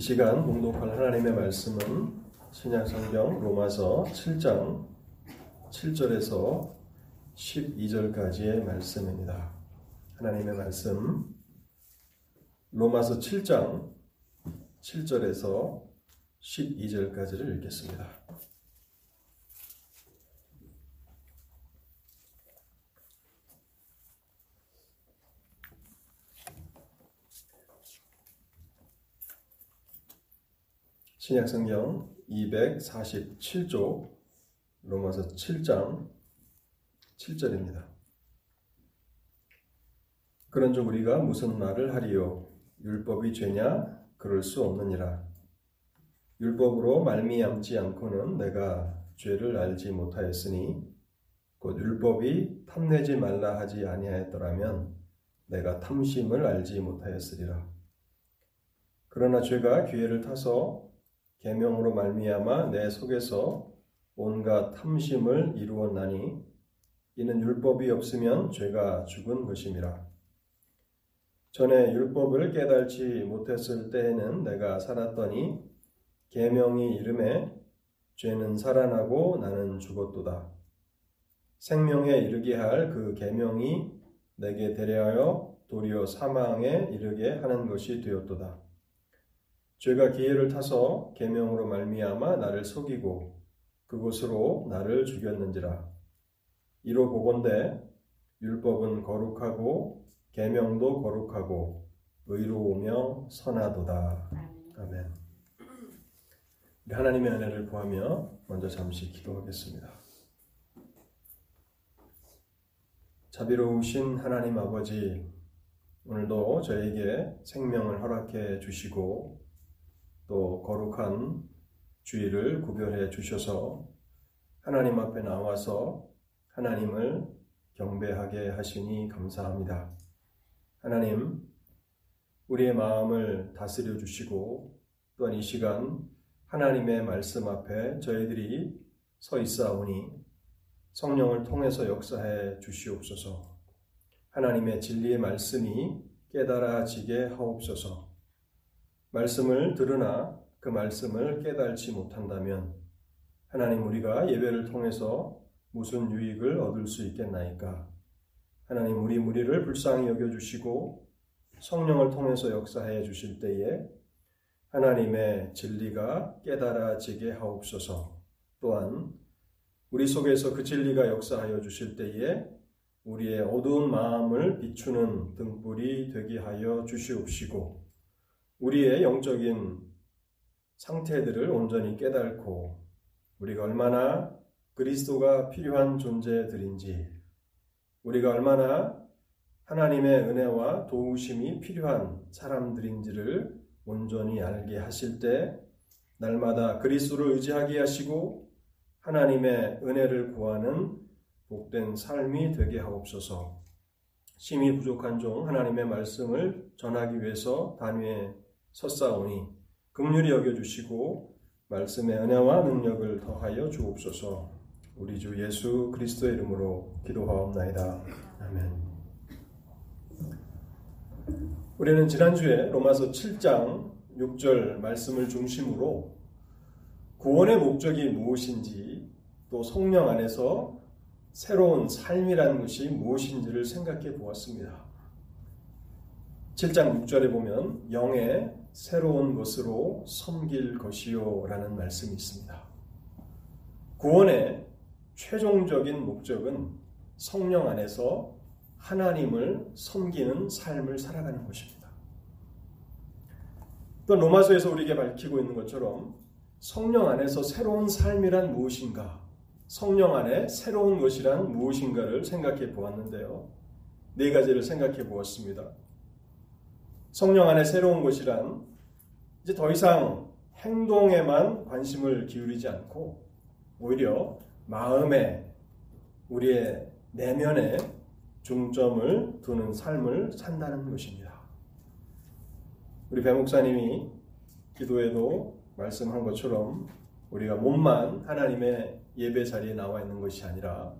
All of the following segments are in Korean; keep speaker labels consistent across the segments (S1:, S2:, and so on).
S1: 이 시간 봉독할 하나님의 말씀은 신약성경 로마서 7장 7절에서 12절까지의 말씀입니다. 하나님의 말씀 로마서 7장 7절에서 12절까지를 읽겠습니다. 신약성경 247조 로마서 7장 7절입니다. 그런즉 우리가 무슨 말을 하리요? 율법이 죄냐? 그럴 수 없느니라. 율법으로 말미암지 않고는 내가 죄를 알지 못하였으니 곧 율법이 탐내지 말라 하지 아니하였더라면 내가 탐심을 알지 못하였으리라. 그러나 죄가 기회를 타서 계명으로 말미암아 내 속에서 온갖 탐심을 이루었나니 이는 율법이 없으면 죄가 죽은 것임이라. 전에 율법을 깨달지 못했을 때에는 내가 살았더니 계명이 이름에 죄는 살아나고 나는 죽었도다. 생명에 이르게 할 그 계명이 내게 대하여 도리어 사망에 이르게 하는 것이 되었도다. 죄가 기회를 타서 계명으로 말미암아 나를 속이고 그곳으로 나를 죽였는지라 이로 보건대 율법은 거룩하고 계명도 거룩하고 의로우며 선하도다. 아멘. 하나님의 은혜를 구하며 먼저 잠시 기도하겠습니다. 자비로우신 하나님 아버지, 오늘도 저에게 생명을 허락해 주시고 또 거룩한 주의를 구별해 주셔서 하나님 앞에 나와서 하나님을 경배하게 하시니 감사합니다. 하나님, 우리의 마음을 다스려 주시고 또한 이 시간 하나님의 말씀 앞에 저희들이 서 있사오니 성령을 통해서 역사해 주시옵소서. 하나님의 진리의 말씀이 깨달아지게 하옵소서. 말씀을 들으나 그 말씀을 깨달지 못한다면 하나님 우리가 예배를 통해서 무슨 유익을 얻을 수 있겠나이까? 하나님 우리 무리를 불쌍히 여겨 주시고 성령을 통해서 역사해 주실 때에 하나님의 진리가 깨달아지게 하옵소서. 또한 우리 속에서 그 진리가 역사하여 주실 때에 우리의 어두운 마음을 비추는 등불이 되게 하여 주시옵시고 우리의 영적인 상태들을 온전히 깨닫고 우리가 얼마나 그리스도가 필요한 존재들인지 우리가 얼마나 하나님의 은혜와 도우심이 필요한 사람들인지를 온전히 알게 하실 때 날마다 그리스도를 의지하게 하시고 하나님의 은혜를 구하는 복된 삶이 되게 하옵소서. 심히 부족한 종 하나님의 말씀을 전하기 위해서 단위에 섰사오니 긍휼히 여겨 주시고 말씀의 은혜와 능력을 더하여 주옵소서. 우리 주 예수 그리스도의 이름으로 기도하옵나이다. 아멘. 우리는 지난주에 로마서 7장 6절 말씀을 중심으로 구원의 목적이 무엇인지 또 성령 안에서 새로운 삶이라는 것이 무엇인지를 생각해 보았습니다. 7장 6절에 보면 영의 새로운 것으로 섬길 것이요 라는 말씀이 있습니다. 구원의 최종적인 목적은 성령 안에서 하나님을 섬기는 삶을 살아가는 것입니다. 또 로마서에서 우리에게 밝히고 있는 것처럼 성령 안에서 새로운 삶이란 무엇인가, 성령 안에 새로운 것이란 무엇인가를 생각해 보았는데요. 네 가지를 생각해 보았습니다. 성령 안에 새로운 것이란 이제 더 이상 행동에만 관심을 기울이지 않고 오히려 마음에 우리의 내면에 중점을 두는 삶을 산다는 것입니다. 우리 배 목사님이 기도에도 말씀한 것처럼 우리가 몸만 하나님의 예배 자리에 나와 있는 것이 아니라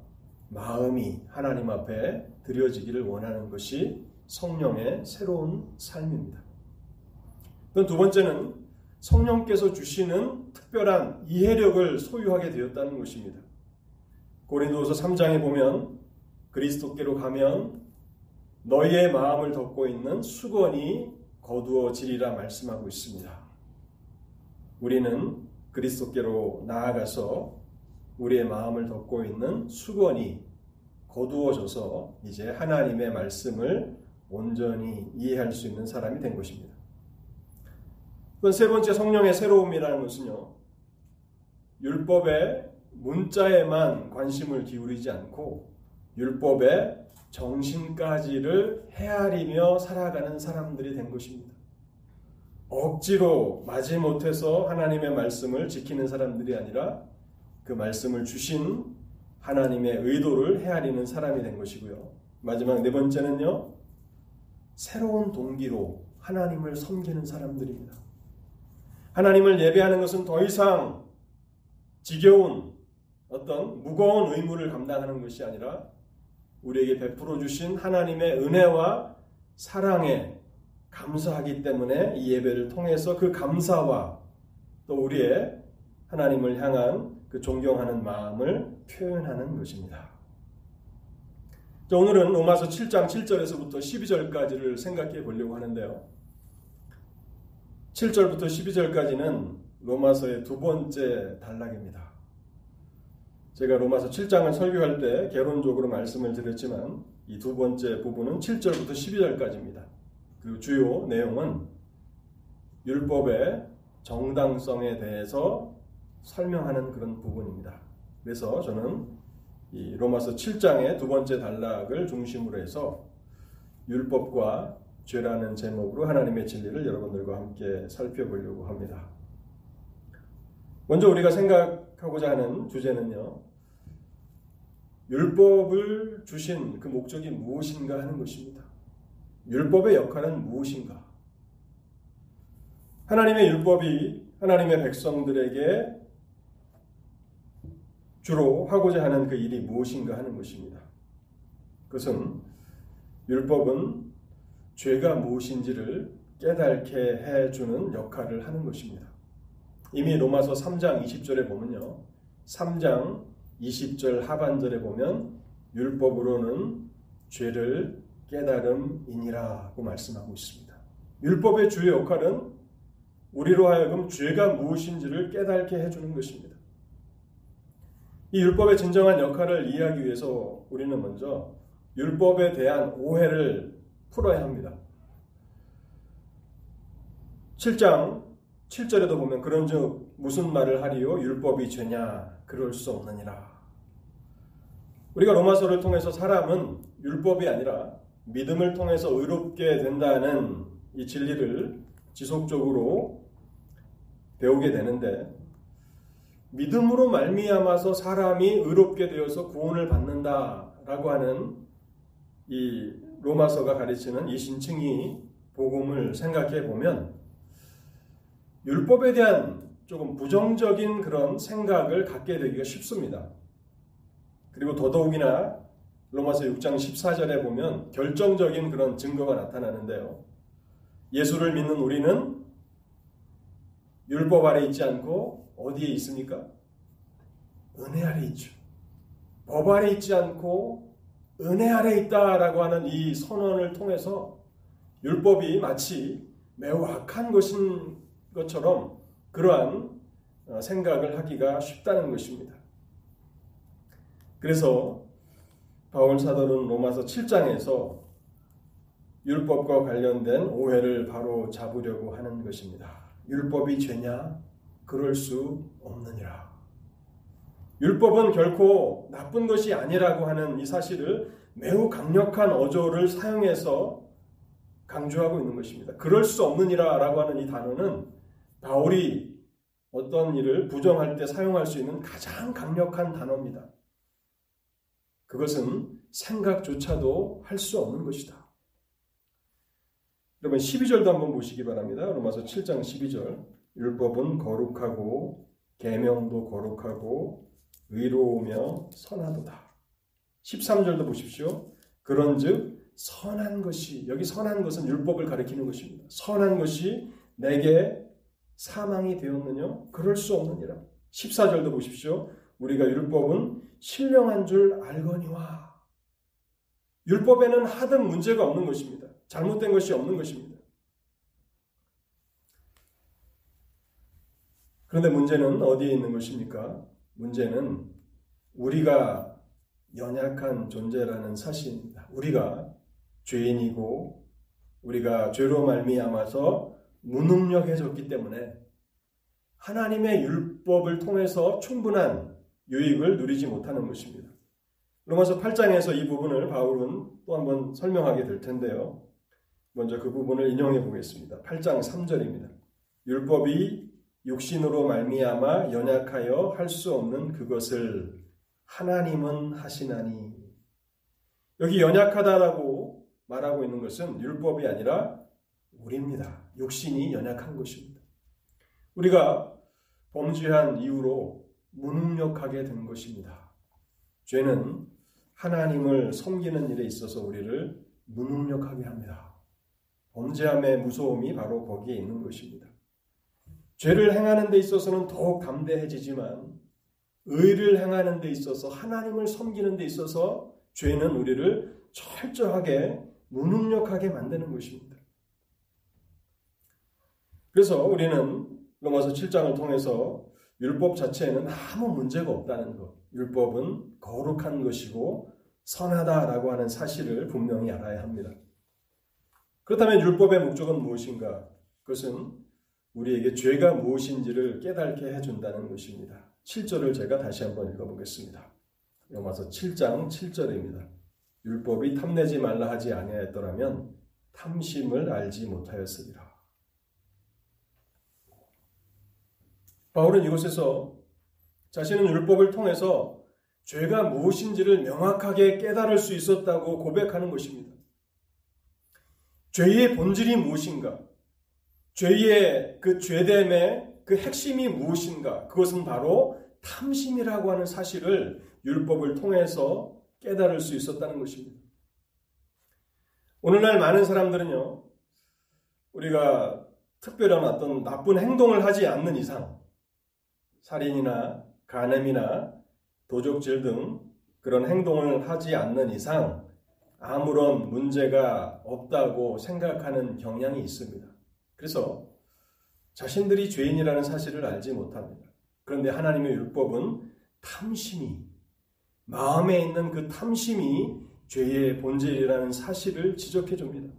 S1: 마음이 하나님 앞에 드려지기를 원하는 것이 성령의 새로운 삶입니다. 또 두 번째는 성령께서 주시는 특별한 이해력을 소유하게 되었다는 것입니다. 고린도서 3장에 보면 그리스도께로 가면 너희의 마음을 덮고 있는 수건이 거두어지리라 말씀하고 있습니다. 우리는 그리스도께로 나아가서 우리의 마음을 덮고 있는 수건이 거두어져서 이제 하나님의 말씀을 온전히 이해할 수 있는 사람이 된 것입니다. 세 번째 성령의 새로움이라는 것은요. 율법의 문자에만 관심을 기울이지 않고 율법의 정신까지를 헤아리며 살아가는 사람들이 된 것입니다. 억지로 마지못해서 하나님의 말씀을 지키는 사람들이 아니라 그 말씀을 주신 하나님의 의도를 헤아리는 사람이 된 것이고요. 마지막 네 번째는요. 새로운 동기로 하나님을 섬기는 사람들입니다. 하나님을 예배하는 것은 더 이상 지겨운 어떤 무거운 의무를 감당하는 것이 아니라 우리에게 베풀어 주신 하나님의 은혜와 사랑에 감사하기 때문에 이 예배를 통해서 그 감사와 또 우리의 하나님을 향한 그 존경하는 마음을 표현하는 것입니다. 오늘은 로마서 7장 7절에서부터 12절까지를 생각해 보려고 하는데요. 7절부터 12절까지는 로마서의 두 번째 단락입니다. 제가 로마서 7장을 설교할 때 개론적으로 말씀을 드렸지만 이 두 번째 부분은 7절부터 12절까지입니다. 그 주요 내용은 율법의 정당성에 대해서 설명하는 그런 부분입니다. 그래서 저는 이 로마서 7장의 두 번째 단락을 중심으로 해서 율법과 죄라는 제목으로 하나님의 진리를 여러분들과 함께 살펴보려고 합니다. 먼저 우리가 생각하고자 하는 주제는요. 율법을 주신 그 목적이 무엇인가 하는 것입니다. 율법의 역할은 무엇인가? 하나님의 율법이 하나님의 백성들에게 주로 하고자 하는 그 일이 무엇인가 하는 것입니다. 그것은 율법은 죄가 무엇인지를 깨닫게 해주는 역할을 하는 것입니다. 이미 로마서 3장 20절에 보면요. 3장 20절 하반절에 보면 율법으로는 죄를 깨달음이니라고 말씀하고 있습니다. 율법의 주요 역할은 우리로 하여금 죄가 무엇인지를 깨닫게 해주는 것입니다. 이 율법의 진정한 역할을 이해하기 위해서 우리는 먼저 율법에 대한 오해를 풀어야 합니다. 7장 7절에도 보면 그런즉 무슨 말을 하리요 율법이 죄냐 그럴 수 없느니라. 우리가 로마서를 통해서 사람은 율법이 아니라 믿음을 통해서 의롭게 된다는 이 진리를 지속적으로 배우게 되는데 믿음으로 말미암아서 사람이 의롭게 되어서 구원을 받는다라고 하는 이 로마서가 가르치는 이 신칭이 복음을 생각해 보면 율법에 대한 조금 부정적인 그런 생각을 갖게 되기가 쉽습니다. 그리고 더더욱이나 로마서 6장 14절에 보면 결정적인 그런 증거가 나타나는데요. 예수를 믿는 우리는 율법 아래 있지 않고 어디에 있습니까? 은혜 아래 있죠. 법 아래 있지 않고 은혜 아래 있다라고 하는 이 선언을 통해서 율법이 마치 매우 악한 것인 것처럼 그러한 어, 생각을 하기가 쉽다는 것입니다. 그래서 바울 사도는 로마서 7장에서 율법과 관련된 오해를 바로 잡으려고 하는 것입니다. 율법이 죄냐? 그럴 수 없느니라. 율법은 결코 나쁜 것이 아니라고 하는 이 사실을 매우 강력한 어조를 사용해서 강조하고 있는 것입니다. 그럴 수 없느니라 라고 하는 이 단어는 바울이 어떤 일을 부정할 때 사용할 수 있는 가장 강력한 단어입니다. 그것은 생각조차도 할 수 없는 것이다. 여러분 12절도 한번 보시기 바랍니다. 로마서 7장 12절. 율법은 거룩하고 계명도 거룩하고 의로우며 선하도다. 13절도 보십시오. 그런즉 선한 것이 여기 선한 것은 율법을 가리키는 것입니다. 선한 것이 내게 사망이 되었느냐? 그럴 수 없느니라. 14절도 보십시오. 우리가 율법은 신령한 줄 알거니와. 율법에는 하등 문제가 없는 것입니다. 잘못된 것이 없는 것입니다. 그런데 문제는 어디에 있는 것입니까? 문제는 우리가 연약한 존재라는 사실입니다. 우리가 죄인이고 우리가 죄로 말미암아서 무능력해졌기 때문에 하나님의 율법을 통해서 충분한 유익을 누리지 못하는 것입니다. 로마서 8장에서 이 부분을 바울은 또 한번 설명하게 될 텐데요. 먼저 그 부분을 인용해 보겠습니다. 8장 3절입니다. 율법이 육신으로 말미암아 연약하여 할 수 없는 그것을 하나님은 하시나니 여기 연약하다라고 말하고 있는 것은 율법이 아니라 우리입니다. 육신이 연약한 것입니다. 우리가 범죄한 이후로 무능력하게 된 것입니다. 죄는 하나님을 섬기는 일에 있어서 우리를 무능력하게 합니다. 범죄함의 무서움이 바로 거기에 있는 것입니다. 죄를 행하는 데 있어서는 더욱 담대해지지만 의를 행하는 데 있어서 하나님을 섬기는 데 있어서 죄는 우리를 철저하게 무능력하게 만드는 것입니다. 그래서 우리는 로마서 7장을 통해서 율법 자체에는 아무 문제가 없다는 것, 율법은 거룩한 것이고 선하다라고 하는 사실을 분명히 알아야 합니다. 그렇다면 율법의 목적은 무엇인가? 그것은 우리에게 죄가 무엇인지를 깨닫게 해준다는 것입니다. 7절을 제가 다시 한번 읽어보겠습니다. 로마서 7장 7절입니다. 율법이 탐내지 말라 하지 아니하였더라면 탐심을 알지 못하였으리라. 바울은 이곳에서 자신은 율법을 통해서 죄가 무엇인지를 명확하게 깨달을 수 있었다고 고백하는 것입니다. 죄의 본질이 무엇인가? 죄의 그 죄됨의 그 핵심이 무엇인가? 그것은 바로 탐심이라고 하는 사실을 율법을 통해서 깨달을 수 있었다는 것입니다. 오늘날 많은 사람들은요, 우리가 특별한 어떤 나쁜 행동을 하지 않는 이상, 살인이나 간음이나 도적질 등 그런 행동을 하지 않는 이상 아무런 문제가 없다고 생각하는 경향이 있습니다. 그래서 자신들이 죄인이라는 사실을 알지 못합니다. 그런데 하나님의 율법은 탐심이 마음에 있는 그 탐심이 죄의 본질이라는 사실을 지적해 줍니다.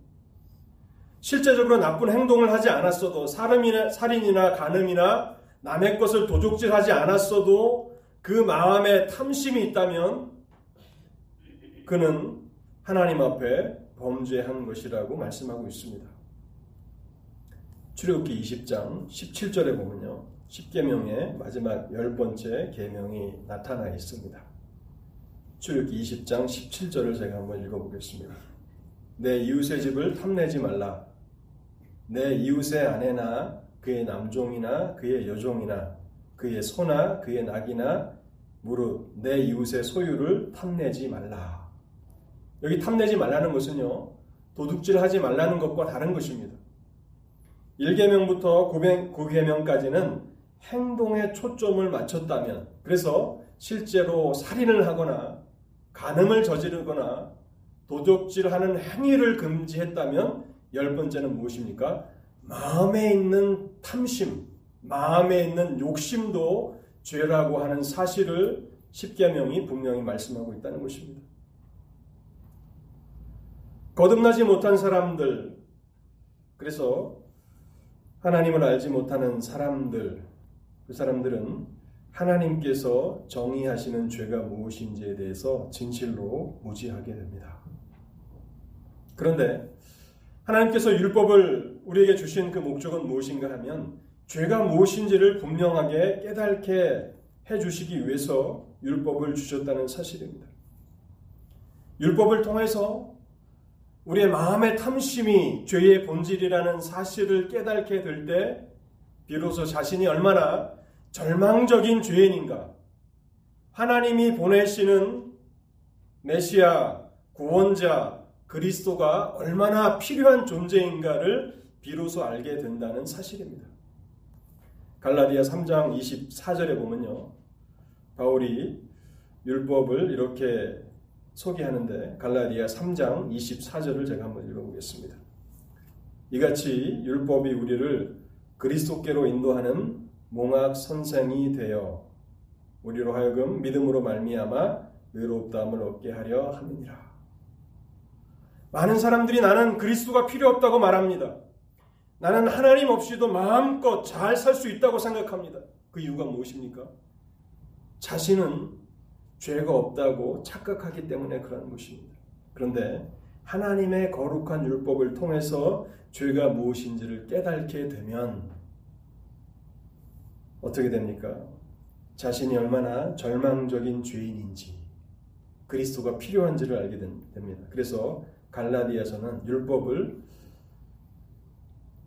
S1: 실제적으로 나쁜 행동을 하지 않았어도 살인이나, 살인이나 간음이나 남의 것을 도둑질하지 않았어도 그 마음에 탐심이 있다면 그는 하나님 앞에 범죄한 것이라고 말씀하고 있습니다. 출애굽기 20장 17절에 보면요. 10계명의 마지막 열 번째 계명이 나타나 있습니다. 출애굽기 20장 17절을 제가 한번 읽어 보겠습니다. 내 이웃의 집을 탐내지 말라. 내 이웃의 아내나 그의 남종이나 그의 여종이나 그의 소나 그의 낙이나 무릇 내 이웃의 소유를 탐내지 말라. 여기 탐내지 말라는 것은요. 도둑질 하지 말라는 것과 다른 것입니다. 1계명부터 9계명까지는 행동에 초점을 맞췄다면 그래서 실제로 살인을 하거나 간음을 저지르거나 도둑질하는 행위를 금지했다면 열 번째는 무엇입니까? 마음에 있는 탐심, 마음에 있는 욕심도 죄라고 하는 사실을 십계명이 분명히 말씀하고 있다는 것입니다. 거듭나지 못한 사람들, 그래서 하나님을 알지 못하는 사람들, 그 사람들은 하나님께서 정의하시는 죄가 무엇인지에 대해서 진실로 무지하게 됩니다. 그런데 하나님께서 율법을 우리에게 주신 그 목적은 무엇인가 하면 죄가 무엇인지를 분명하게 깨닫게 해 주시기 위해서 율법을 주셨다는 사실입니다. 율법을 통해서 우리의 마음의 탐심이 죄의 본질이라는 사실을 깨닫게 될 때 비로소 자신이 얼마나 절망적인 죄인인가 하나님이 보내시는 메시아 구원자 그리스도가 얼마나 필요한 존재인가를 비로소 알게 된다는 사실입니다. 갈라디아 3장 24절에 보면요. 바울이 율법을 이렇게 소개하는데 갈라디아 3장 24절을 제가 한번 읽어보겠습니다. 이같이 율법이 우리를 그리스도께로 인도하는 몽학 선생이 되어 우리로 하여금 믿음으로 말미암아 의롭다함을 얻게 하려 함이니라. 많은 사람들이 나는 그리스도가 필요 없다고 말합니다. 나는 하나님 없이도 마음껏 잘 살 수 있다고 생각합니다. 그 이유가 무엇입니까? 자신은 죄가 없다고 착각하기 때문에 그런 것입니다. 그런데 하나님의 거룩한 율법을 통해서 죄가 무엇인지를 깨닫게 되면 어떻게 됩니까? 자신이 얼마나 절망적인 죄인인지 그리스도가 필요한지를 알게 됩니다. 그래서 갈라디아서는 율법을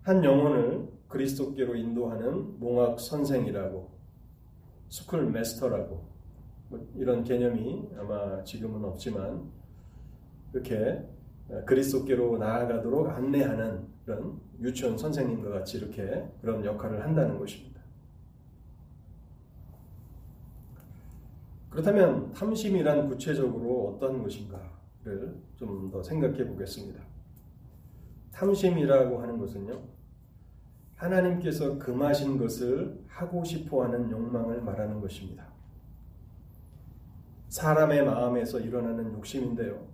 S1: 한 영혼을 그리스도께로 인도하는 몽학 선생이라고 schoolmaster라고 뭐 이런 개념이 아마 지금은 없지만 이렇게 그리스도께로 나아가도록 안내하는 그런 유치원 선생님과 같이 이렇게 그런 역할을 한다는 것입니다. 그렇다면 탐심이란 구체적으로 어떤 것인가를 좀 더 생각해 보겠습니다. 탐심이라고 하는 것은요, 하나님께서 금하신 것을 하고 싶어 하는 욕망을 말하는 것입니다. 사람의 마음에서 일어나는 욕심인데요.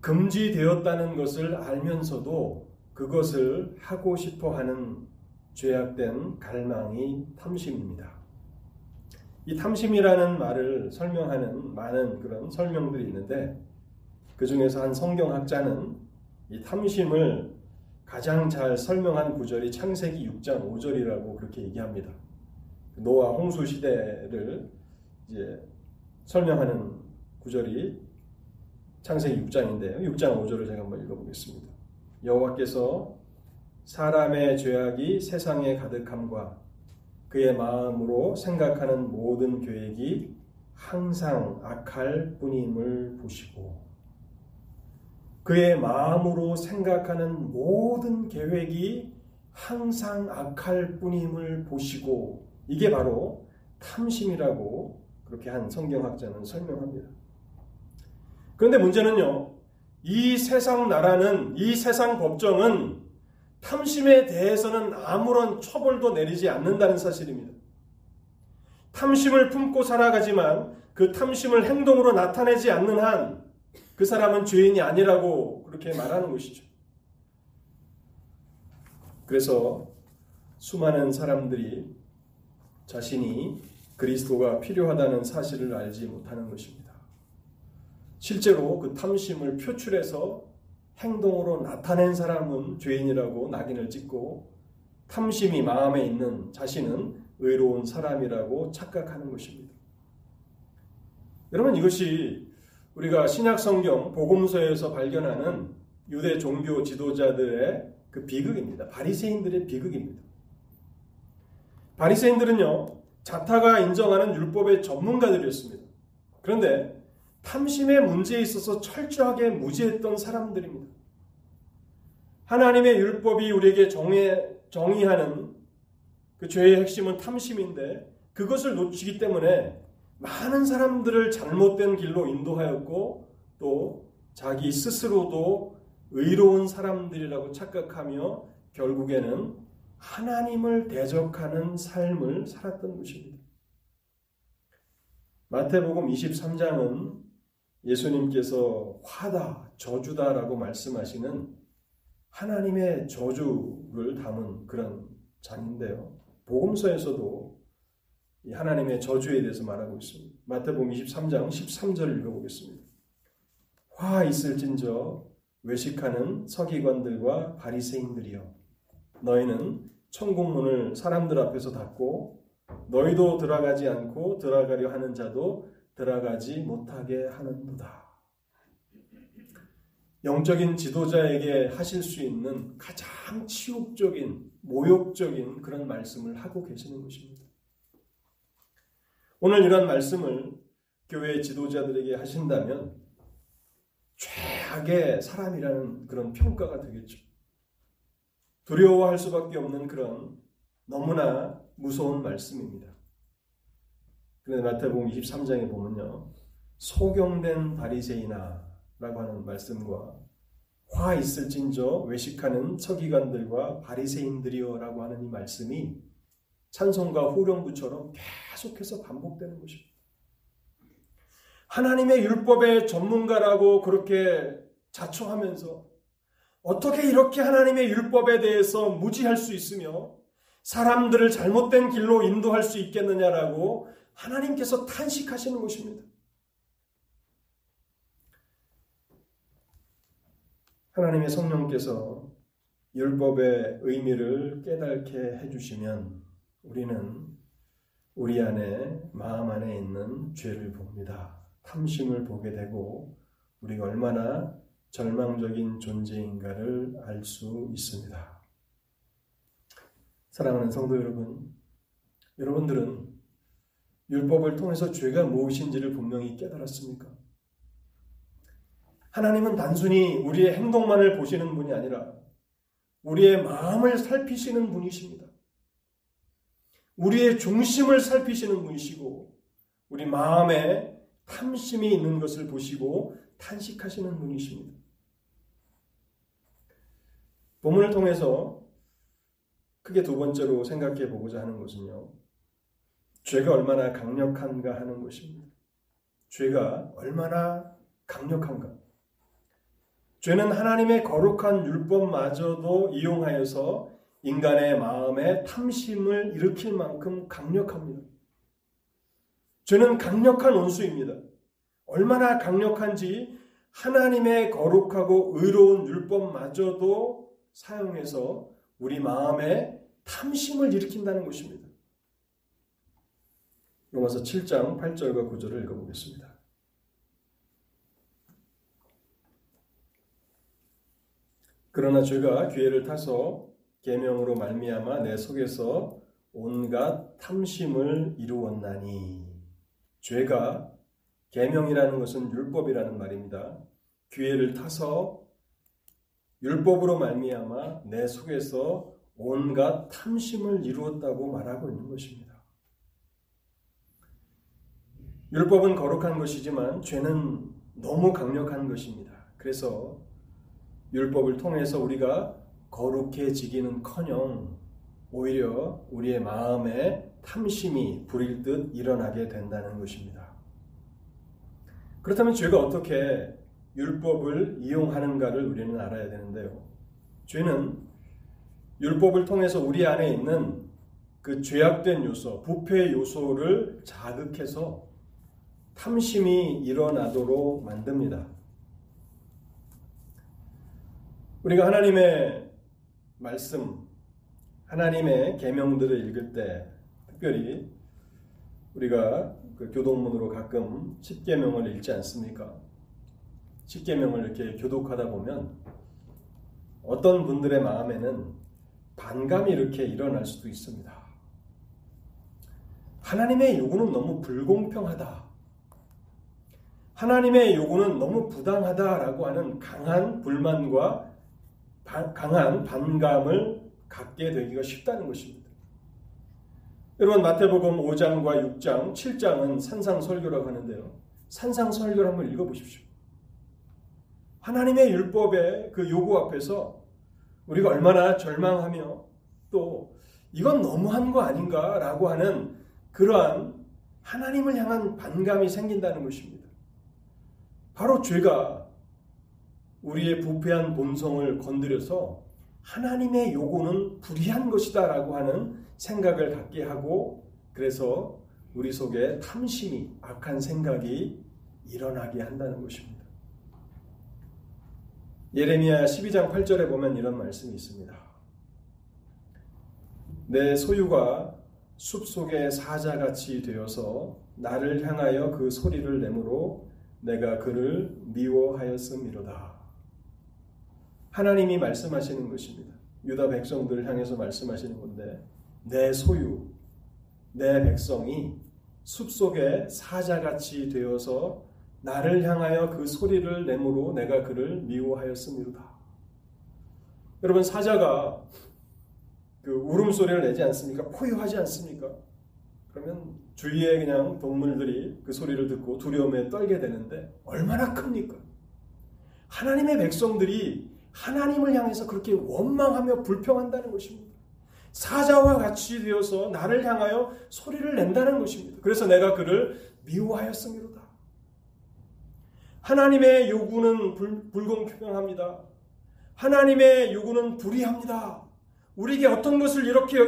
S1: 금지되었다는 것을 알면서도 그것을 하고 싶어 하는 죄악된 갈망이 탐심입니다. 이 탐심이라는 말을 설명하는 많은 그런 설명들이 있는데 그 중에서 한 성경학자는 이 탐심을 가장 잘 설명한 구절이 창세기 6장 5절이라고 그렇게 얘기합니다. 노아 홍수 시대를 이제 설명하는 구절이 창세기 6장인데요. 6장 5절을 제가 한번 읽어보겠습니다. 여호와께서 사람의 죄악이 세상에 가득함과 그의 마음으로 생각하는 모든 계획이 항상 악할 뿐임을 보시고 그의 마음으로 생각하는 모든 계획이 항상 악할 뿐임을 보시고 이게 바로 탐심이라고 그렇게 한 성경학자는 설명합니다. 그런데 문제는요, 이 세상 나라는, 이 세상 법정은 탐심에 대해서는 아무런 처벌도 내리지 않는다는 사실입니다. 탐심을 품고 살아가지만 그 탐심을 행동으로 나타내지 않는 한 그 사람은 죄인이 아니라고 그렇게 말하는 것이죠. 그래서 수많은 사람들이 자신이 그리스도가 필요하다는 사실을 알지 못하는 것입니다. 실제로 그 탐심을 표출해서 행동으로 나타낸 사람은 죄인이라고 낙인을 찍고 탐심이 마음에 있는 자신은 의로운 사람이라고 착각하는 것입니다. 여러분 이것이 우리가 신약 성경 복음서에서 발견하는 유대 종교 지도자들의 그 비극입니다. 바리새인들의 비극입니다. 바리새인들은요 자타가 인정하는 율법의 전문가들이었습니다. 그런데 탐심의 문제에 있어서 철저하게 무지했던 사람들입니다. 하나님의 율법이 우리에게 정해, 정의하는 그 죄의 핵심은 탐심인데 그것을 놓치기 때문에 많은 사람들을 잘못된 길로 인도하였고 또 자기 스스로도 의로운 사람들이라고 착각하며 결국에는 하나님을 대적하는 삶을 살았던 것입니다. 마태복음 23장은 예수님께서 화다, 저주다라고 말씀하시는 하나님의 저주를 담은 그런 장인데요. 복음서에서도 하나님의 저주에 대해서 말하고 있습니다. 마태복음 23장 13절을 읽어보겠습니다. 화 있을진저 외식하는 서기관들과 바리새인들이여 너희는 천국문을 사람들 앞에서 닫고 너희도 들어가지 않고 들어가려 하는 자도 들어가지 못하게 하는도다. 영적인 지도자에게 하실 수 있는 가장 치욕적인, 모욕적인 그런 말씀을 하고 계시는 것입니다. 오늘 이런 말씀을 교회 지도자들에게 하신다면 최악의 사람이라는 그런 평가가 되겠죠. 두려워할 수밖에 없는 그런 너무나 무서운 말씀입니다. 그런데 마태복음 23장에 보면요. 소경된 바리새인아라고 하는 말씀과 화 있을진저 외식하는 서기관들과 바리새인들이여라고 하는 이 말씀이 찬송과 후렴구처럼 계속해서 반복되는 것입니다. 하나님의 율법의 전문가라고 그렇게 자초하면서 어떻게 이렇게 하나님의 율법에 대해서 무지할 수 있으며 사람들을 잘못된 길로 인도할 수 있겠느냐라고 하나님께서 탄식하시는 것입니다. 하나님의 성령께서 율법의 의미를 깨닫게 해주시면 우리는 우리 안에 마음 안에 있는 죄를 봅니다. 탐심을 보게 되고 우리가 얼마나 절망적인 존재인가를 알 수 있습니다. 사랑하는 성도 여러분, 여러분들은 율법을 통해서 죄가 무엇인지를 분명히 깨달았습니까? 하나님은 단순히 우리의 행동만을 보시는 분이 아니라 우리의 마음을 살피시는 분이십니다. 우리의 중심을 살피시는 분이시고 우리 마음에 탐심이 있는 것을 보시고 탄식하시는 분이십니다. 본문을 통해서 크게 두 번째로 생각해 보고자 하는 것은요. 죄가 얼마나 강력한가 하는 것입니다. 죄가 얼마나 강력한가. 죄는 하나님의 거룩한 율법마저도 이용하여서 인간의 마음에 탐심을 일으킬 만큼 강력합니다. 죄는 강력한 원수입니다. 얼마나 강력한지 하나님의 거룩하고 의로운 율법마저도 사용해서 우리 마음에 탐심을 일으킨다는 것입니다. 로마서 7장 8절과 9절을 읽어보겠습니다. 그러나 죄가 기회를 타서 계명으로 말미암아 내 속에서 온갖 탐심을 이루었나니 죄가 계명이라는 것은 율법이라는 말입니다. 기회를 타서 율법으로 말미암아 내 속에서 온갖 탐심을 이루었다고 말하고 있는 것입니다. 율법은 거룩한 것이지만 죄는 너무 강력한 것입니다. 그래서 율법을 통해서 우리가 거룩해지기는커녕 오히려 우리의 마음에 탐심이 불일 듯 일어나게 된다는 것입니다. 그렇다면 죄가 어떻게 율법을 이용하는가를 우리는 알아야 되는데요. 죄는 율법을 통해서 우리 안에 있는 그 죄악된 요소, 부패 요소를 자극해서 탐심이 일어나도록 만듭니다. 우리가 하나님의 말씀, 하나님의 계명들을 읽을 때 특별히 우리가 그 교동문으로 가끔 십계명을 읽지 않습니까? 십계명을 이렇게 교독하다 보면 어떤 분들의 마음에는 반감이 이렇게 일어날 수도 있습니다. 하나님의 요구는 너무 불공평하다. 하나님의 요구는 너무 부당하다라고 하는 강한 불만과 강한 반감을 갖게 되기가 쉽다는 것입니다. 여러분 마태복음 5장과 6장, 7장은 산상설교라고 하는데요. 산상설교를 한번 읽어보십시오. 하나님의 율법의 그 요구 앞에서 우리가 얼마나 절망하며 또 이건 너무한 거 아닌가라고 하는 그러한 하나님을 향한 반감이 생긴다는 것입니다. 바로 죄가 우리의 부패한 본성을 건드려서 하나님의 요구는 불의한 것이다라고 하는 생각을 갖게 하고 그래서 우리 속에 탐심이 악한 생각이 일어나게 한다는 것입니다. 예레미야 12장 8절에 보면 이런 말씀이 있습니다. 내 소유가 숲속의 사자같이 되어서 나를 향하여 그 소리를 내므로 내가 그를 미워하였음이로다. 하나님이 말씀하시는 것입니다. 유다 백성들을 향해서 말씀하시는 건데 내 소유, 내 백성이 숲속의 사자같이 되어서 나를 향하여 그 소리를 내므로 내가 그를 미워하였음이로다. 여러분 사자가 그 울음소리를 내지 않습니까? 포효하지 않습니까? 그러면 주위에 그냥 동물들이 그 소리를 듣고 두려움에 떨게 되는데 얼마나 큽니까? 하나님의 백성들이 하나님을 향해서 그렇게 원망하며 불평한다는 것입니다. 사자와 같이 되어서 나를 향하여 소리를 낸다는 것입니다. 그래서 내가 그를 미워하였음이로다. 하나님의 요구는 불, 불공평합니다. 하나님의 요구는 불의합니다. 우리에게 어떤 것을 이렇게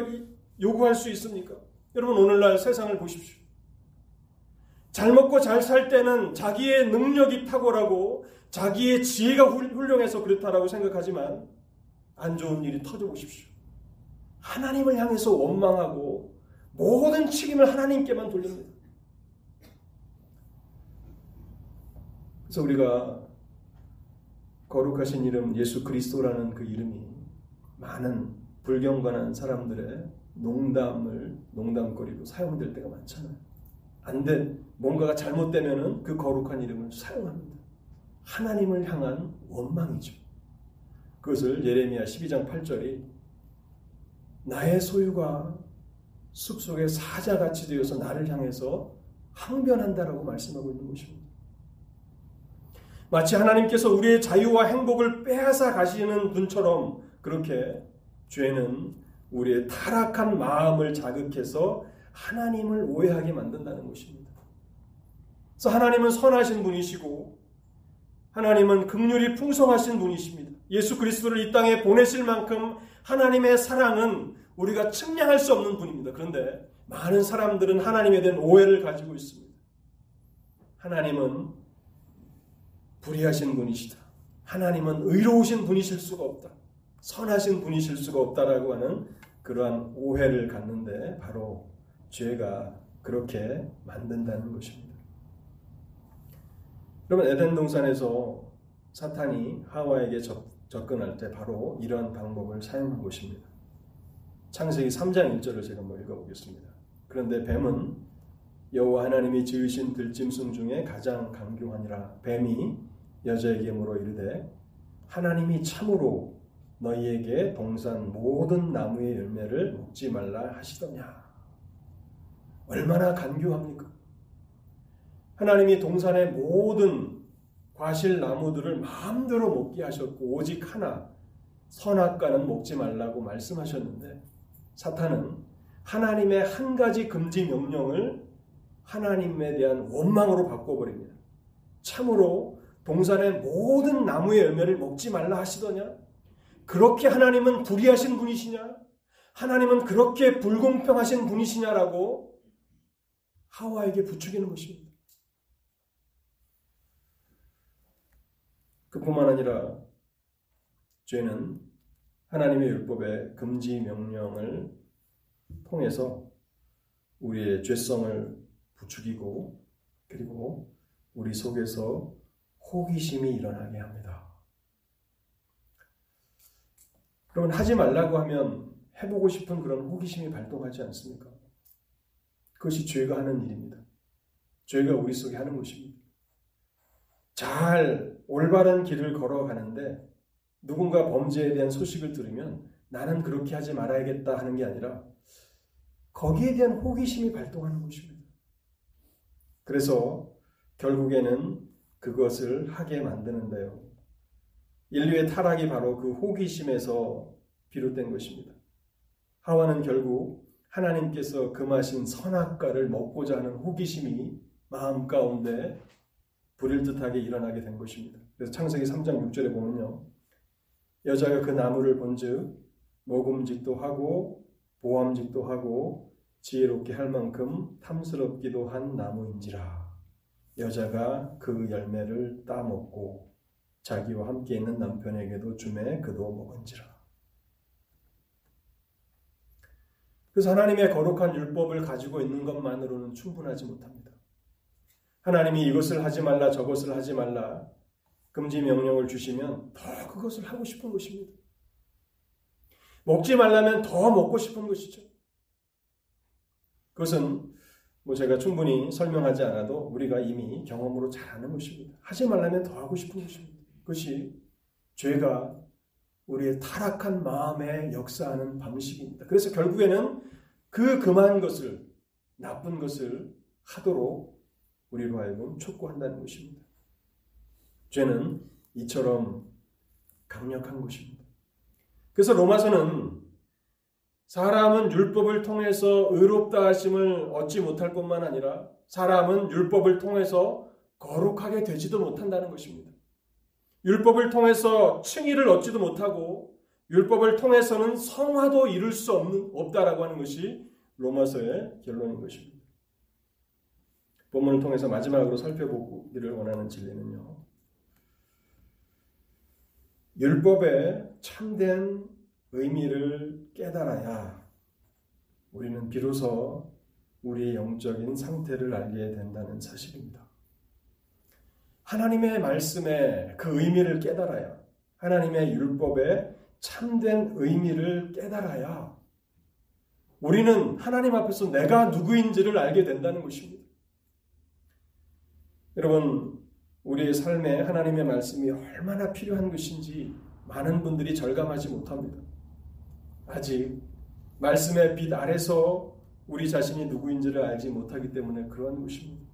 S1: 요구할 수 있습니까? 여러분 오늘날 세상을 보십시오. 잘 먹고 잘 살 때는 자기의 능력이 탁월하고 자기의 지혜가 훌륭해서 그렇다라고 생각하지만 안 좋은 일이 터져 보십시오. 하나님을 향해서 원망하고 모든 책임을 하나님께만 돌립니다. 그래서 우리가 거룩하신 이름 예수 그리스도라는 그 이름이 많은 불경건한 사람들의 농담을 농담거리로 사용될 때가 많잖아요. 안된 뭔가가 잘못되면은 그 거룩한 이름을 사용합니다. 하나님을 향한 원망이죠. 그것을 예레미야 12장 8절이 나의 소유가 숲속에 사자같이 되어서 나를 향해서 항변한다라고 말씀하고 있는 것입니다. 마치 하나님께서 우리의 자유와 행복을 빼앗아 가시는 분처럼 그렇게 죄는 우리의 타락한 마음을 자극해서 하나님을 오해하게 만든다는 것입니다. 그래서 하나님은 선하신 분이시고 하나님은 극률이 풍성하신 분이십니다. 예수 그리스도를 이 땅에 보내실 만큼 하나님의 사랑은 우리가 측량할 수 없는 분입니다. 그런데 많은 사람들은 하나님에 대한 오해를 가지고 있습니다. 하나님은 불의하신 분이시다. 하나님은 의로우신 분이실 수가 없다. 선하신 분이실 수가 없다라고 하는 그러한 오해를 갖는데 바로 죄가 그렇게 만든다는 것입니다. 그러면 에덴 동산에서 사탄이 하와에게 접, 접근할 때 바로 이러한 방법을 사용한 것입니다. 창세기 3장 1절을 제가 한번 읽어보겠습니다. 그런데 뱀은 여호와 하나님이 지으신 들짐승 중에 가장 강교하니라 뱀이 여자에게 물어 이르되 하나님이 참으로 너희에게 동산 모든 나무의 열매를 먹지 말라 하시더냐. 얼마나 간교합니까? 하나님이 동산의 모든 과실 나무들을 마음대로 먹게 하셨고 오직 하나 선악과는 먹지 말라고 말씀하셨는데 사탄은 하나님의 한 가지 금지 명령을 하나님에 대한 원망으로 바꿔버립니다. 참으로 동산의 모든 나무의 열매를 먹지 말라 하시더냐? 그렇게 하나님은 불의하신 분이시냐? 하나님은 그렇게 불공평하신 분이시냐라고 하와에게 부추기는 것입니다. 그뿐만 아니라 죄는 하나님의 율법의 금지 명령을 통해서 우리의 죄성을 부추기고 그리고 우리 속에서 호기심이 일어나게 합니다. 그러면 하지 말라고 하면 해보고 싶은 그런 호기심이 발동하지 않습니까? 그것이 죄가 하는 일입니다. 죄가 우리 속에 하는 것입니다. 잘 올바른 길을 걸어가는데 누군가 범죄에 대한 소식을 들으면 나는 그렇게 하지 말아야겠다 하는 게 아니라 거기에 대한 호기심이 발동하는 것입니다. 그래서 결국에는 그것을 하게 만드는데요. 인류의 타락이 바로 그 호기심에서 비롯된 것입니다. 하와는 결국 하나님께서 금하신 선악과를 먹고자 하는 호기심이 마음 가운데 불일 듯하게 일어나게 된 것입니다. 그래서 창세기 3장 6절에 보면요. 여자가 그 나무를 본즉 먹음직도 하고 보암직도 하고 지혜롭게 할 만큼 탐스럽기도 한 나무인지라. 여자가 그 열매를 따먹고 자기와 함께 있는 남편에게도 주매 그도 먹은지라. 그래서 하나님의 거룩한 율법을 가지고 있는 것만으로는 충분하지 못합니다. 하나님이 이것을 하지 말라 저것을 하지 말라 금지 명령을 주시면 더 그것을 하고 싶은 것입니다. 먹지 말라면 더 먹고 싶은 것이죠. 그것은 뭐 제가 충분히 설명하지 않아도 우리가 이미 경험으로 잘 아는 것입니다. 하지 말라면 더 하고 싶은 것입니다. 그것이 죄가 우리의 타락한 마음에 역사하는 방식입니다. 그래서 결국에는 그 금한 것을 나쁜 것을 하도록 우리로 하여금 촉구한다는 것입니다. 죄는 이처럼 강력한 것입니다. 그래서 로마서는 사람은 율법을 통해서 의롭다 하심을 얻지 못할 것만 아니라 사람은 율법을 통해서 거룩하게 되지도 못한다는 것입니다. 율법을 통해서 칭의를 얻지도 못하고 율법을 통해서는 성화도 이룰 수 없는 없다라고 하는 것이 로마서의 결론인 것입니다. 본문을 통해서 마지막으로 살펴보기를 원하는 진리는요. 율법의 참된 의미를 깨달아야 우리는 비로소 우리의 영적인 상태를 알게 된다는 사실입니다. 하나님의 말씀의 그 의미를 깨달아야 하나님의 율법의 참된 의미를 깨달아야 우리는 하나님 앞에서 내가 누구인지를 알게 된다는 것입니다. 여러분, 우리의 삶에 하나님의 말씀이 얼마나 필요한 것인지 많은 분들이 절감하지 못합니다. 아직 말씀의 빛 아래서 우리 자신이 누구인지를 알지 못하기 때문에 그러한 것입니다.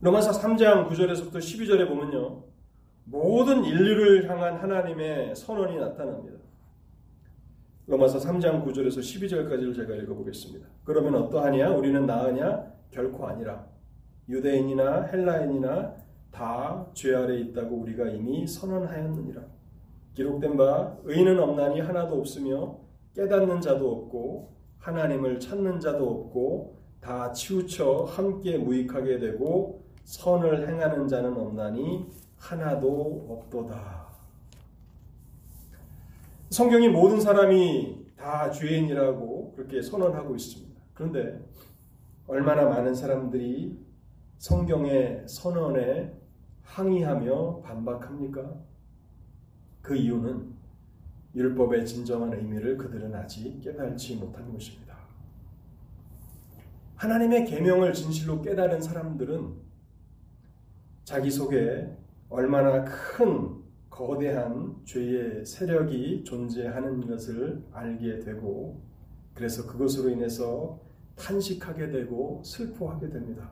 S1: 로마서 3장 9절에서부터 12절에 보면요. 모든 인류를 향한 하나님의 선언이 나타납니다. 로마서 3장 9절에서 12절까지를 제가 읽어보겠습니다. 그러면 어떠하냐? 우리는 나으냐? 결코 아니라. 유대인이나 헬라인이나 다 죄 아래 있다고 우리가 이미 선언하였느니라. 기록된 바 의인은 없나니 하나도 없으며 깨닫는 자도 없고 하나님을 찾는 자도 없고 다 치우쳐 함께 무익하게 되고 선을 행하는 자는 없나니 하나도 없도다. 성경이 모든 사람이 다 죄인이라고 그렇게 선언하고 있습니다. 그런데 얼마나 많은 사람들이 성경의 선언에 항의하며 반박합니까? 그 이유는 율법의 진정한 의미를 그들은 아직 깨달지 못한 것입니다. 하나님의 계명을 진실로 깨달은 사람들은 자기 속에 얼마나 큰 거대한 죄의 세력이 존재하는 것을 알게 되고 그래서 그것으로 인해서 탄식하게 되고 슬퍼하게 됩니다.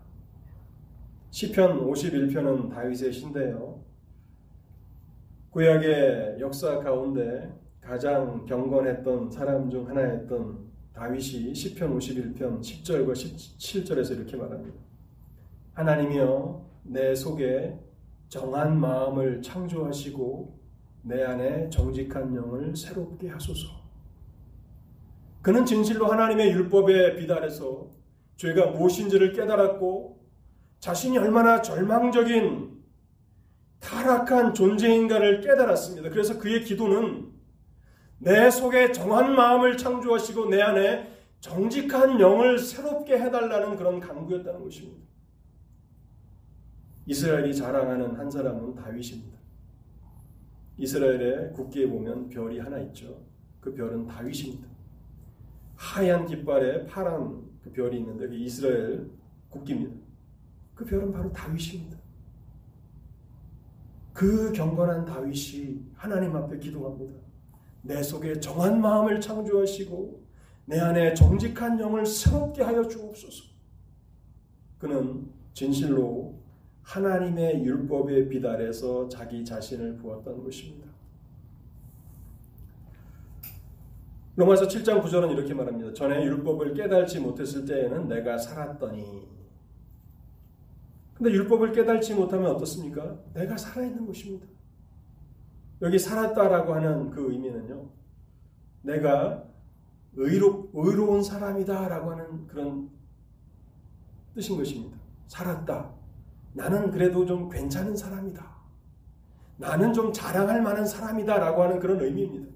S1: 시편 51편은 다윗의 시인데요. 구약의 역사 가운데 가장 경건했던 사람 중 하나였던 다윗이 시편 51편 10절과 17절에서 이렇게 말합니다. 하나님이여 내 속에 정한 마음을 창조하시고 내 안에 정직한 영을 새롭게 하소서. 그는 진실로 하나님의 율법에 비달해서 죄가 무엇인지를 깨달았고 자신이 얼마나 절망적인 타락한 존재인가를 깨달았습니다. 그래서 그의 기도는 내 속에 정한 마음을 창조하시고 내 안에 정직한 영을 새롭게 해달라는 그런 강구였다는 것입니다. 이스라엘이 자랑하는 한 사람은 다윗입니다. 이스라엘의 국기에 보면 별이 하나 있죠. 그 별은 다윗입니다. 하얀 깃발에 파란 그 별이 있는데 그 이스라엘 국기입니다. 그 별은 바로 다윗입니다. 그 경건한 다윗이 하나님 앞에 기도합니다. 내 속에 정한 마음을 창조하시고 내 안에 정직한 영을 새롭게 하여 주옵소서. 그는 진실로 하나님의 율법에 비달해서 자기 자신을 부었던 것입니다. 로마서 7장 9절은 이렇게 말합니다. 전에 율법을 깨달지 못했을 때에는 내가 살았더니 근데 율법을 깨달지 못하면 어떻습니까? 내가 살아있는 것입니다. 여기 살았다라고 하는 그 의미는요. 내가 의로, 의로운 사람이다라고 하는 그런 뜻인 것입니다. 살았다. 나는 그래도 좀 괜찮은 사람이다. 나는 좀 자랑할 만한 사람이다라고 하는 그런 의미입니다.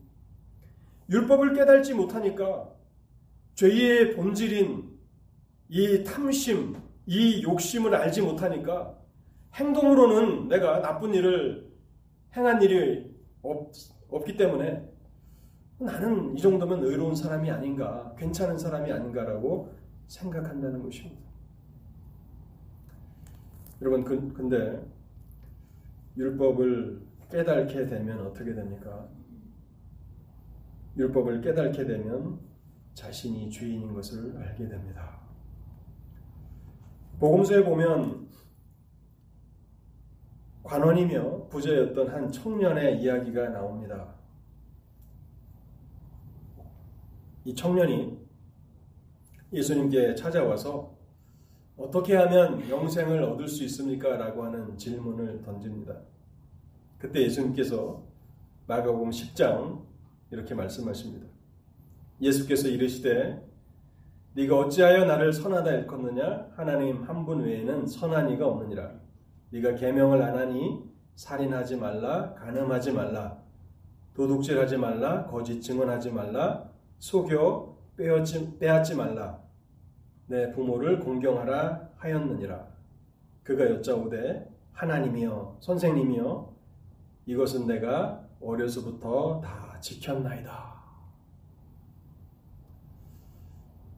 S1: 율법을 깨달지 못하니까 죄의 본질인 이 탐심, 이 욕심을 알지 못하니까 행동으로는 내가 나쁜 일을 행한 일이 없, 없기 때문에 나는 이 정도면 의로운 사람이 아닌가, 괜찮은 사람이 아닌가라고 생각한다는 것입니다. 여러분, 그, 근데 율법을 깨닫게 되면 어떻게 됩니까? 율법을 깨닫게 되면 자신이 죄인인 것을 알게 됩니다. 복음서에 보면 관원이며 부자였던 한 청년의 이야기가 나옵니다. 이 청년이 예수님께 찾아와서 어떻게 하면 영생을 얻을 수 있습니까? 라고 하는 질문을 던집니다. 그때 예수님께서 마가복음 10장 이렇게 말씀하십니다. 예수께서 이르시되 네가 어찌하여 나를 선하다 일컫느냐? 하나님 한 분 외에는 선한 이가 없느니라. 네가 계명을 안 하니 살인하지 말라 간음하지 말라 도둑질하지 말라 거짓 증언하지 말라 속여 빼앗지, 빼앗지 말라. 내 부모를 공경하라 하였느니라. 그가 여짜오되 하나님이여 선생님이여 이것은 내가 어려서부터 다 지켰나이다.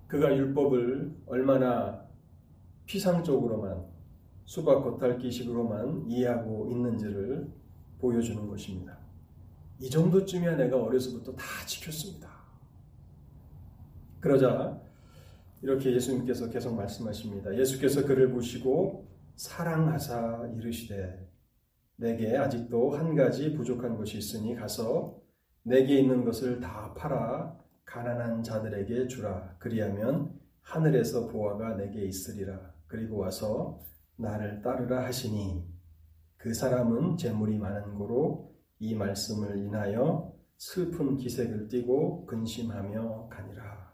S1: 그가 율법을 얼마나 피상적으로만 수박 겉핥기식으로만 이해하고 있는지를 보여주는 것입니다. 이 정도쯤이야 내가 어려서부터 다 지켰습니다. 그러자 이렇게 예수님께서 계속 말씀하십니다. 예수께서 그를 보시고 사랑하사 이르시되 내게 아직도 한 가지 부족한 것이 있으니 가서 내게 있는 것을 다 팔아 가난한 자들에게 주라. 그리하면 하늘에서 보화가 내게 있으리라. 그리고 와서 나를 따르라 하시니 그 사람은 재물이 많은 고로 이 말씀을 인하여 슬픈 기색을 띠고 근심하며 가니라.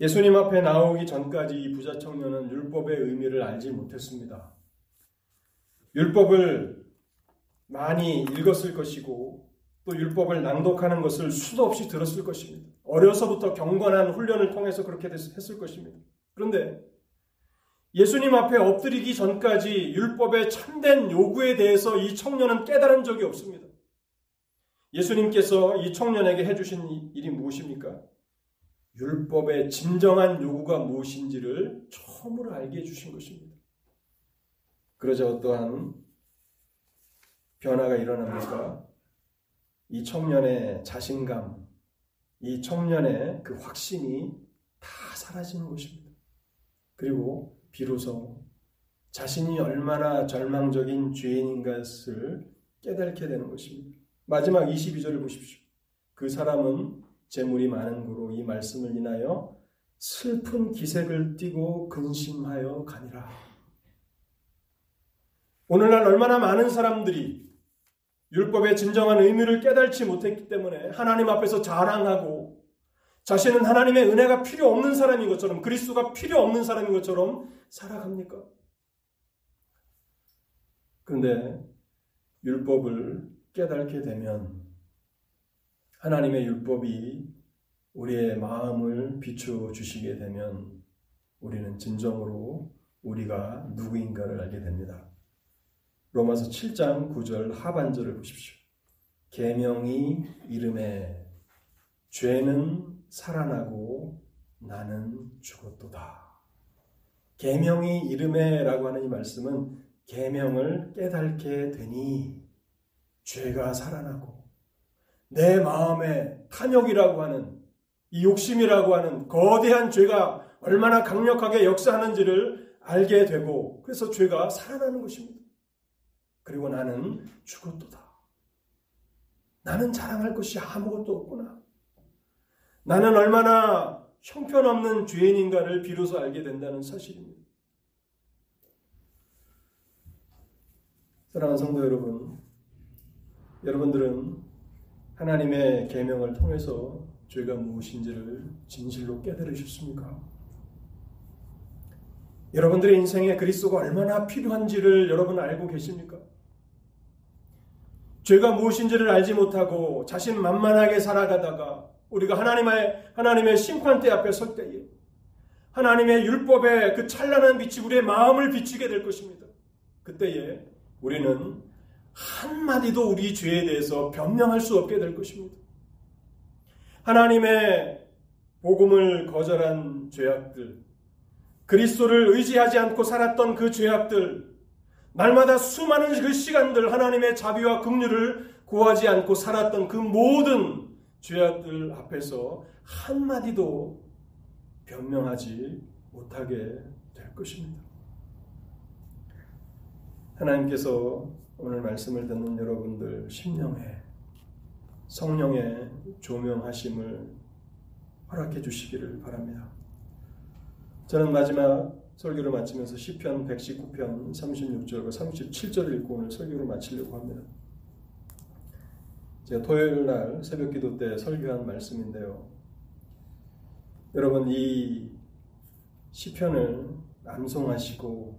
S1: 예수님 앞에 나오기 전까지 이 부자 청년은 율법의 의미를 알지 못했습니다. 율법을 많이 읽었을 것이고 또 율법을 낭독하는 것을 수도 없이 들었을 것입니다. 어려서부터 경건한 훈련을 통해서 그렇게 했을 것입니다. 그런데 예수님 앞에 엎드리기 전까지 율법의 참된 요구에 대해서 이 청년은 깨달은 적이 없습니다. 예수님께서 이 청년에게 해주신 일이 무엇입니까? 율법의 진정한 요구가 무엇인지를 처음으로 알게 해주신 것입니다. 그러자 어떠한 변화가 일어납니까? 이 청년의 자신감, 이 청년의 그 확신이 다 사라지는 것입니다. 그리고 비로소 자신이 얼마나 절망적인 죄인인 것을 깨닫게 되는 것입니다. 마지막 22절을 보십시오. 그 사람은 재물이 많은 고로 이 말씀을 인하여 슬픈 기색을 띠고 근심하여 가니라. 오늘날 얼마나 많은 사람들이 율법의 진정한 의미를 깨달지 못했기 때문에 하나님 앞에서 자랑하고 자신은 하나님의 은혜가 필요 없는 사람인 것처럼 그리스도가 필요 없는 사람인 것처럼 살아갑니까? 그런데 율법을 깨닫게 되면 하나님의 율법이 우리의 마음을 비추어 주시게 되면 우리는 진정으로 우리가 누구인가를 알게 됩니다. 로마서 7장 9절 하반절을 보십시오. 계명이 이름에 죄는 살아나고 나는 죽었도다. 계명이 이름에라고 하는 이 말씀은 계명을 깨닫게 되니 죄가 살아나고 내 마음에 탐욕이라고 하는 이 욕심이라고 하는 거대한 죄가 얼마나 강력하게 역사하는지를 알게 되고 그래서 죄가 살아나는 것입니다. 그리고 나는 죽었도다. 나는 자랑할 것이 아무것도 없구나. 나는 얼마나 형편없는 죄인인가를 비로소 알게 된다는 사실입니다. 사랑하는 성도 여러분, 여러분들은 하나님의 계명을 통해서 죄가 무엇인지를 진실로 깨달으셨습니까? 여러분들의 인생에 그리스도가 얼마나 필요한지를 여러분 알고 계십니까? 죄가 무엇인지를 알지 못하고 자신 만만하게 살아가다가 우리가 하나님의 하나님의 심판대 앞에 설 때에 하나님의 율법의 그 찬란한 빛이 우리의 마음을 비추게 될 것입니다. 그때에 우리는 한마디도 우리 죄에 대해서 변명할 수 없게 될 것입니다. 하나님의 복음을 거절한 죄악들, 그리스도를 의지하지 않고 살았던 그 죄악들, 날마다 수많은 그 시간들 하나님의 자비와 긍휼을 구하지 않고 살았던 그 모든 죄악들 앞에서 한마디도 변명하지 못하게 될 것입니다. 하나님께서 오늘 말씀을 듣는 여러분들 심령에 성령의 조명하심을 허락해 주시기를 바랍니다. 저는 마지막 설교를 마치면서 시편 119편 36절과 37절을 읽고 오늘 설교를 마치려고 합니다. 제가 토요일 날 새벽 기도 때 설교한 말씀인데요. 여러분 이 시편을 암송하시고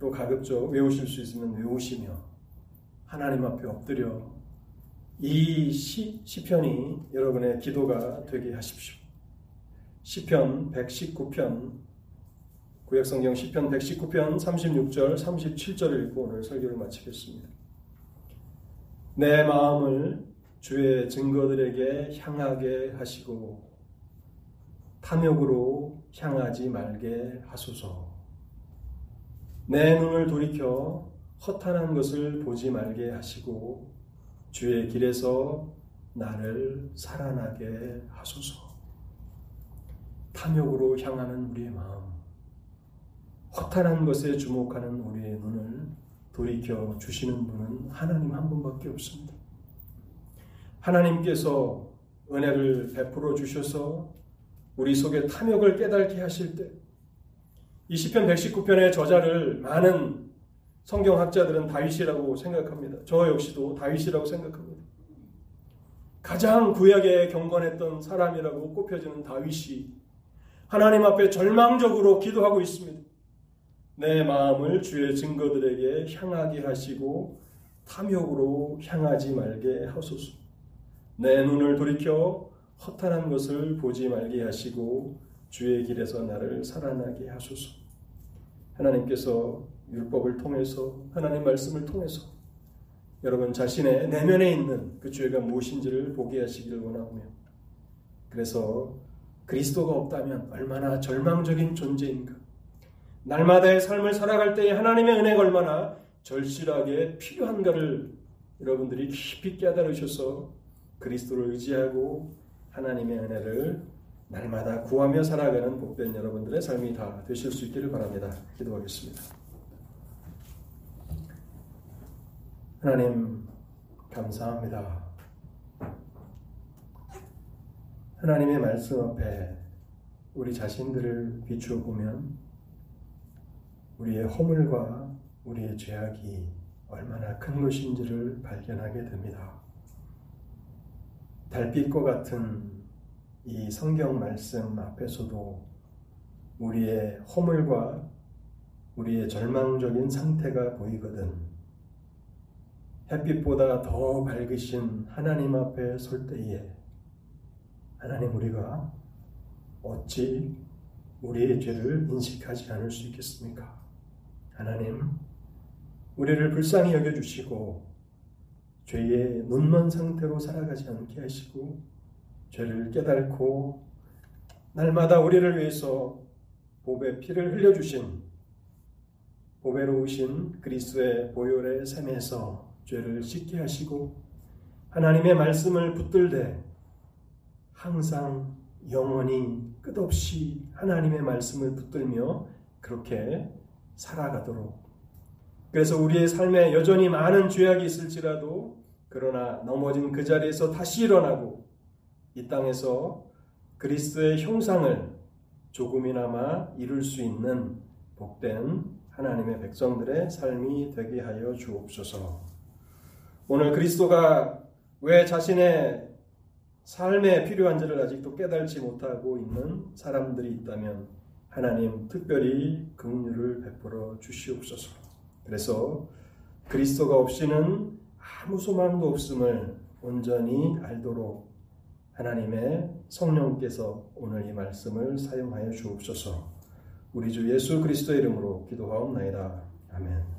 S1: 또 가급적 외우실 수 있으면 외우시며 하나님 앞에 엎드려 이 시, 시편이 여러분의 기도가 되게 하십시오. 시편 119편 구약성경 시편 119편 36절 37절을 읽고 오늘 설교를 마치겠습니다. 내 마음을 주의 증거들에게 향하게 하시고 탐욕으로 향하지 말게 하소서. 내 눈을 돌이켜 허탄한 것을 보지 말게 하시고 주의 길에서 나를 살아나게 하소서. 탐욕으로 향하는 우리의 마음, 허탄한 것에 주목하는 우리의 눈을 돌이켜 주시는 분은 하나님 한 분밖에 없습니다. 하나님께서 은혜를 베풀어 주셔서 우리 속에 탐욕을 깨닫게 하실 때, 이 시편 119편의 저자를 많은 성경학자들은 다윗이라고 생각합니다. 저 역시도 다윗이라고 생각합니다. 가장 구약에 경건했던 사람이라고 꼽혀지는 다윗이 하나님 앞에 절망적으로 기도하고 있습니다. 내 마음을 주의 증거들에게 향하게 하시고 탐욕으로 향하지 말게 하소서. 내 눈을 돌이켜 허탄한 것을 보지 말게 하시고 주의 길에서 나를 살아나게 하소서. 하나님께서 율법을 통해서 하나님 말씀을 통해서 여러분 자신의 내면에 있는 그 죄가 무엇인지를 보게 하시기를 원하며 그래서 그리스도가 없다면 얼마나 절망적인 존재인가. 날마다의 삶을 살아갈 때에 하나님의 은혜가 얼마나 절실하게 필요한가를 여러분들이 깊이 깨달으셔서 그리스도를 의지하고 하나님의 은혜를 날마다 구하며 살아가는 복된 여러분들의 삶이 다 되실 수 있기를 바랍니다. 기도하겠습니다. 하나님, 감사합니다. 하나님의 말씀 앞에 우리 자신들을 비추어 보면 우리의 허물과 우리의 죄악이 얼마나 큰 것인지를 발견하게 됩니다. 달빛과 같은 이 성경 말씀 앞에서도 우리의 허물과 우리의 절망적인 상태가 보이거든 햇빛보다 더 밝으신 하나님 앞에 설 때에 하나님 우리가 어찌 우리의 죄를 인식하지 않을 수 있겠습니까? 하나님, 우리를 불쌍히 여겨주시고 죄의 눈먼 상태로 살아가지 않게 하시고 죄를 깨닫고 날마다 우리를 위해서 보배 피를 흘려주신 보배로우신 그리스도의 보혈의 샘에서 죄를 씻게 하시고 하나님의 말씀을 붙들되 항상 영원히 끝없이 하나님의 말씀을 붙들며 그렇게 살아가도록 그래서 우리의 삶에 여전히 많은 죄악이 있을지라도 그러나 넘어진 그 자리에서 다시 일어나고 이 땅에서 그리스도의 형상을 조금이나마 이룰 수 있는 복된 하나님의 백성들의 삶이 되게 하여 주옵소서. 오늘 그리스도가 왜 자신의 삶에 필요한지를 아직도 깨달지 못하고 있는 사람들이 있다면 하나님 특별히 긍휼을 베풀어 주시옵소서. 그래서 그리스도가 없이는 아무 소망도 없음을 온전히 알도록 하나님의 성령께서 오늘 이 말씀을 사용하여 주옵소서. 우리 주 예수 그리스도의 이름으로 기도하옵나이다. 아멘.